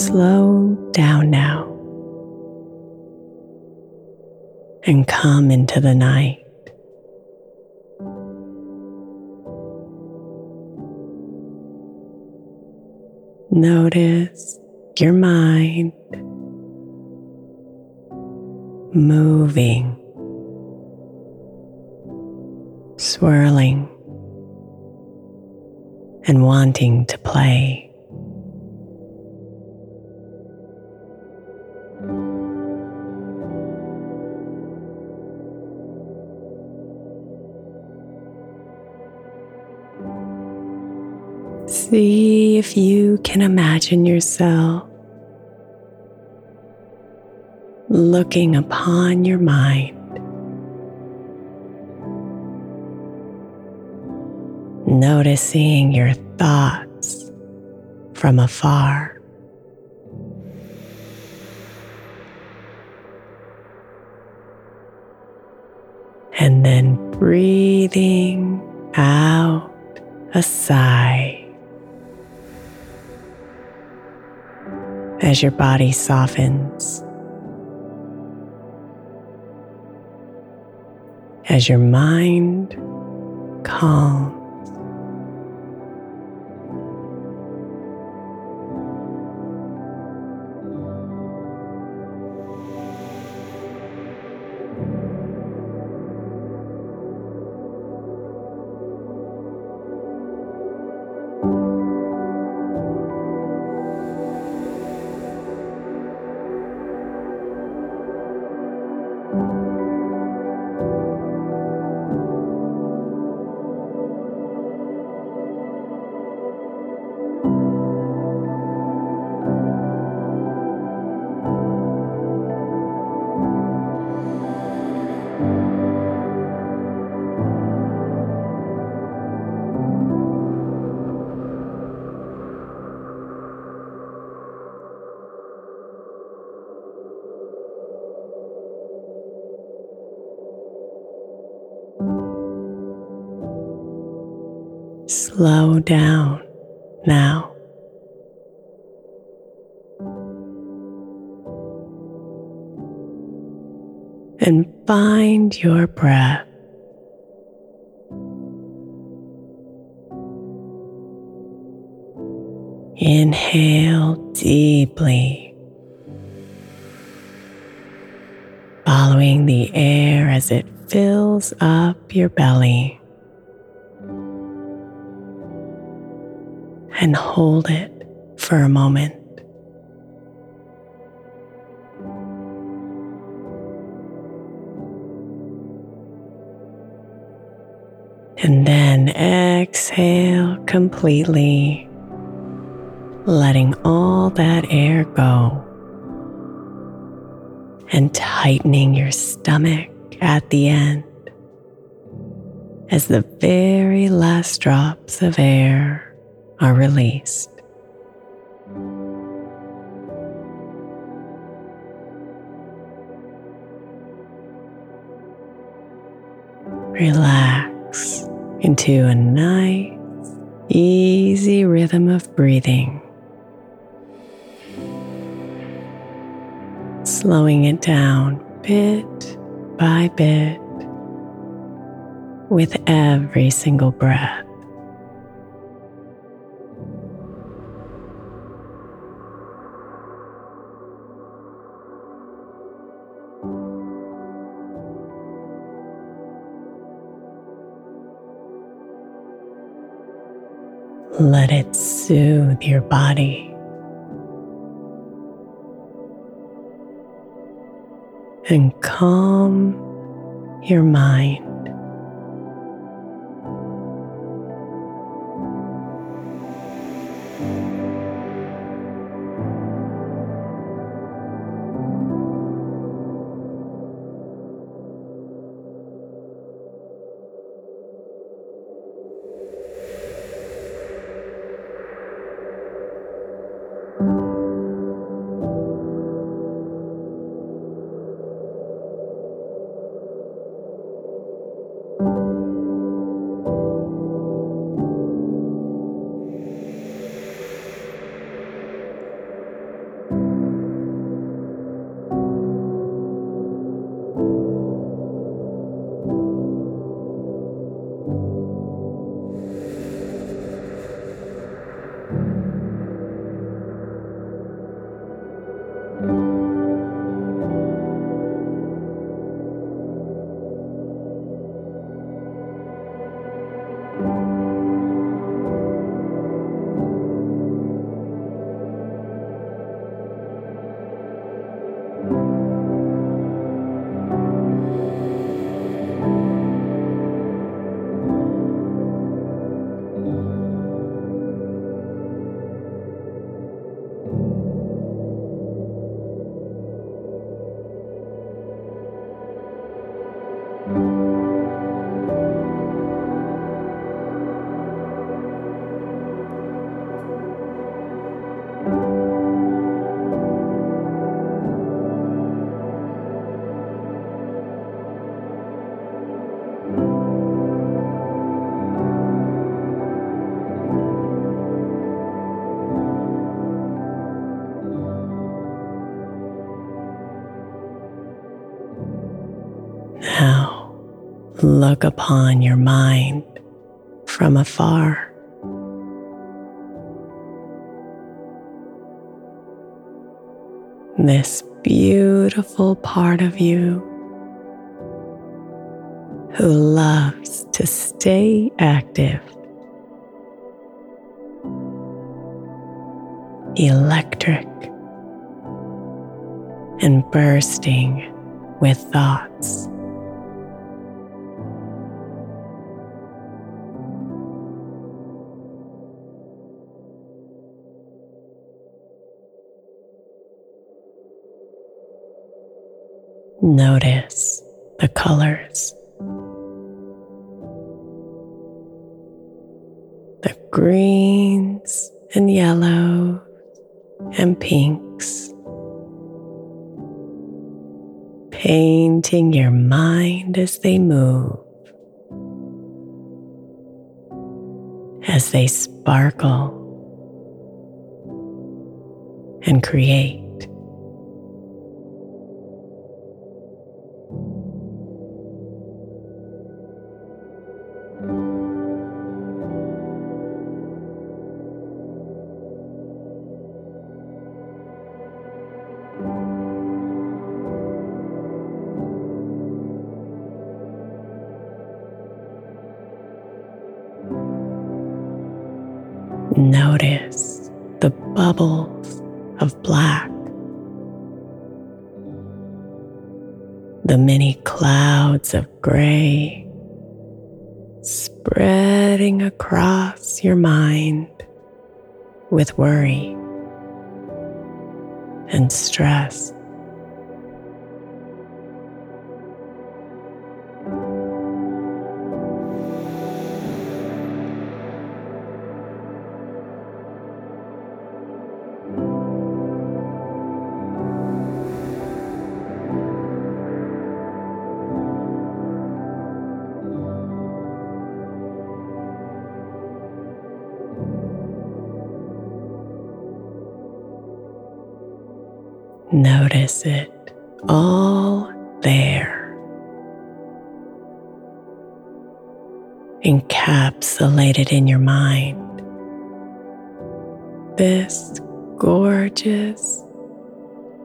Slow down now and come into the night. Notice your mind moving, swirling, and wanting to play. See if you can imagine yourself looking upon your mind. Noticing your thoughts from afar. And then breathing out a sigh. As your body softens, as your mind calms. Slow down now. And find your breath. Inhale deeply, following the air as it fills up your belly. And hold it for a moment. And then exhale completely letting all that air go and tightening your stomach at the end as the very last drops of air are released. Relax into a nice, easy rhythm of breathing. slowing it down bit by bit with every single breath. Let it soothe your body. and calm your mind. Look upon your mind from afar. This beautiful part of you who loves to stay active, electric, and bursting with thoughts. Notice the colors. The greens and yellows and pinks. Painting your mind as they move. as they sparkle and create. Spreading across your mind with worry and stress. Notice it all there, encapsulated in your mind. This gorgeous,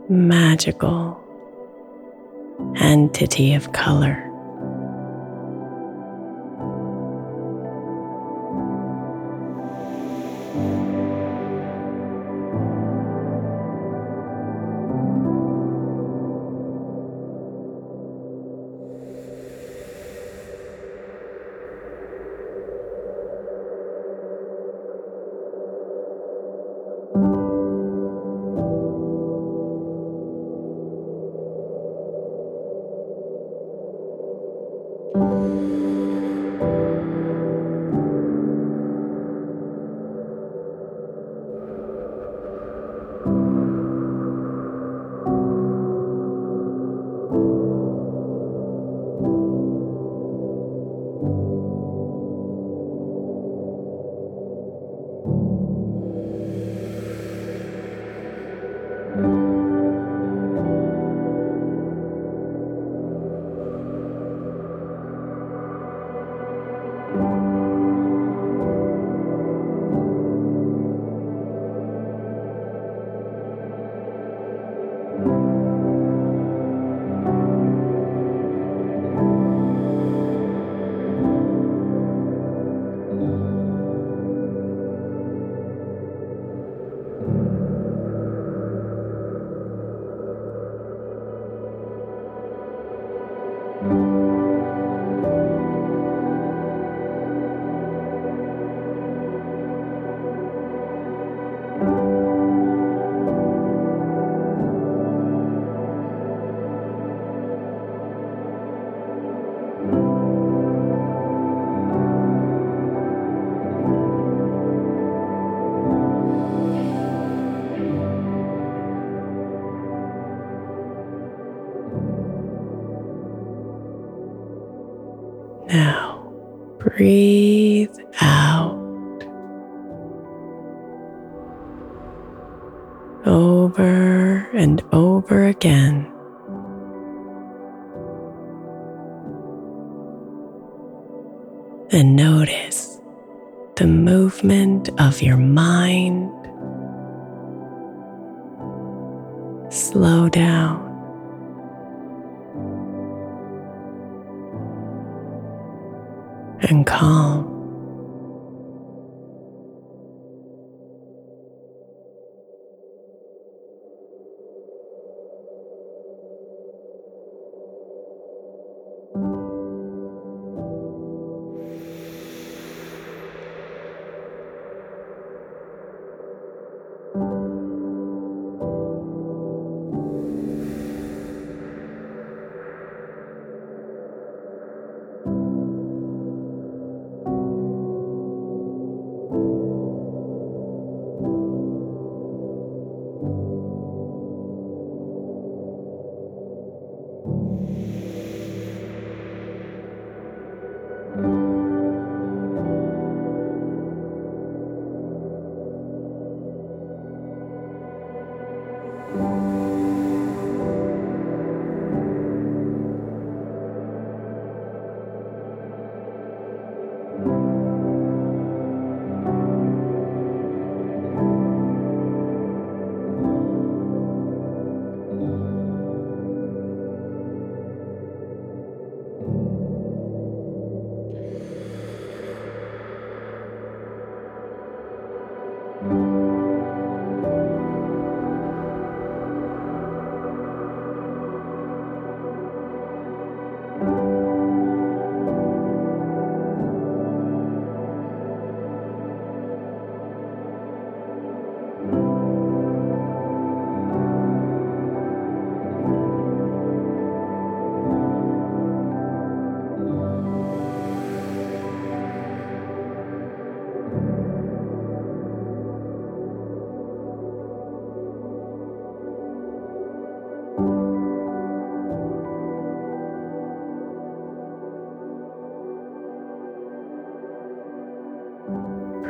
magical entity of color. And notice the movement of your mind. Slow down. and calm.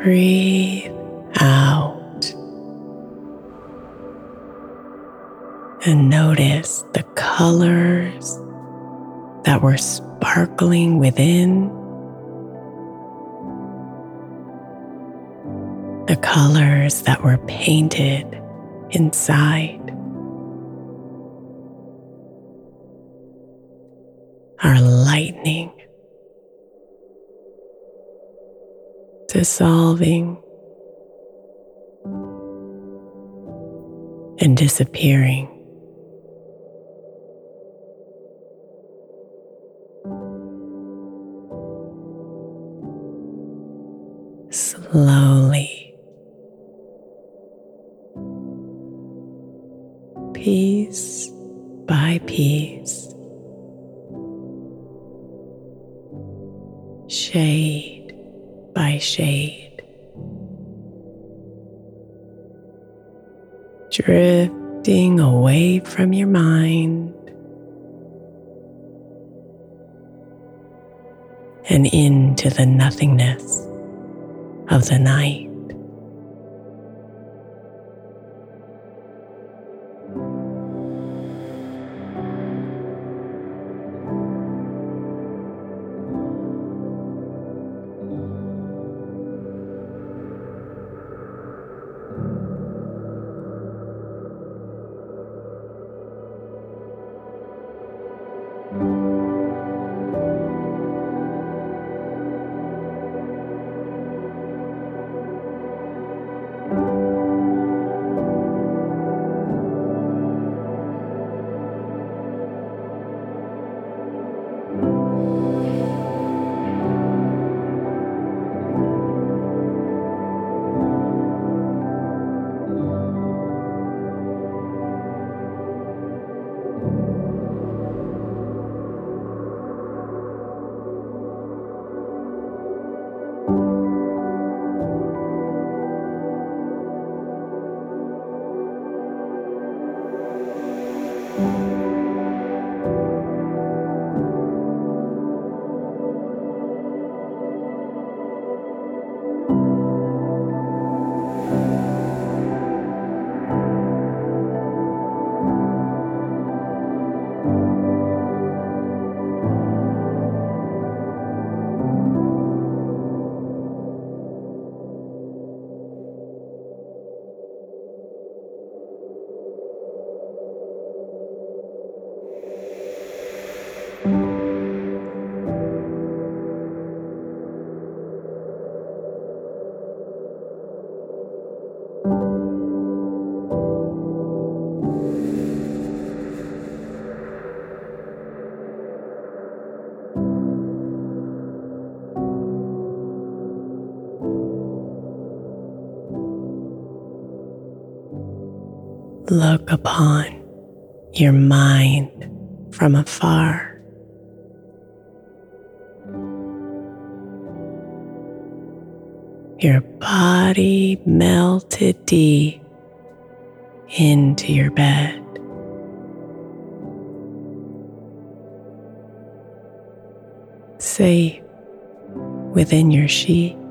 Breathe out. And notice the colors that were sparkling within, the colors that were painted inside. Dissolving, and disappearing. slowly. Piece by piece, shade by shade, drifting away from your mind and into the nothingness of the night. Look upon your mind from afar. Your body melted deep into your bed. Safe within your sheets.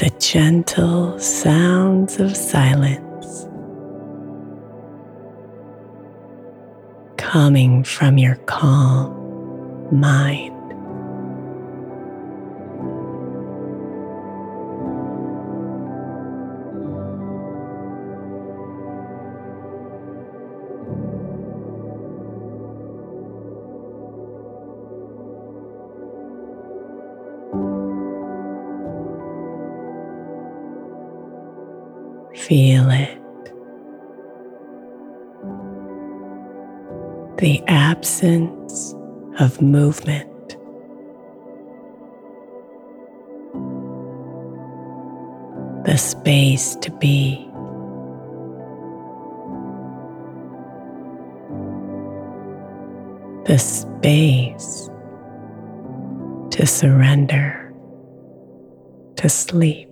The gentle sounds of silence coming from your calm mind. Absence of movement. The space to be. the space to surrender, to sleep.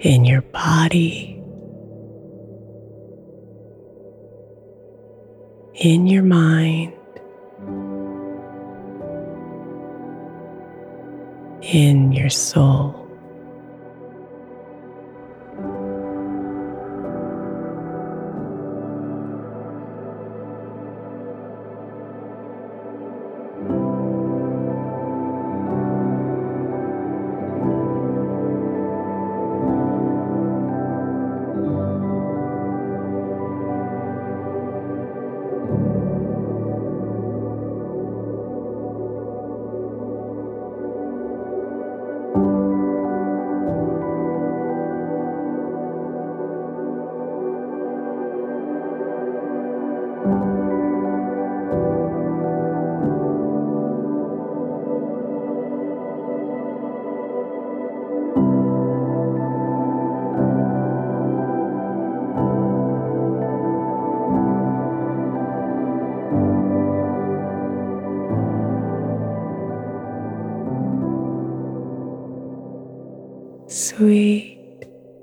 In your body, in your mind, in your soul.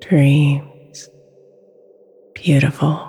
Dreams. Beautiful.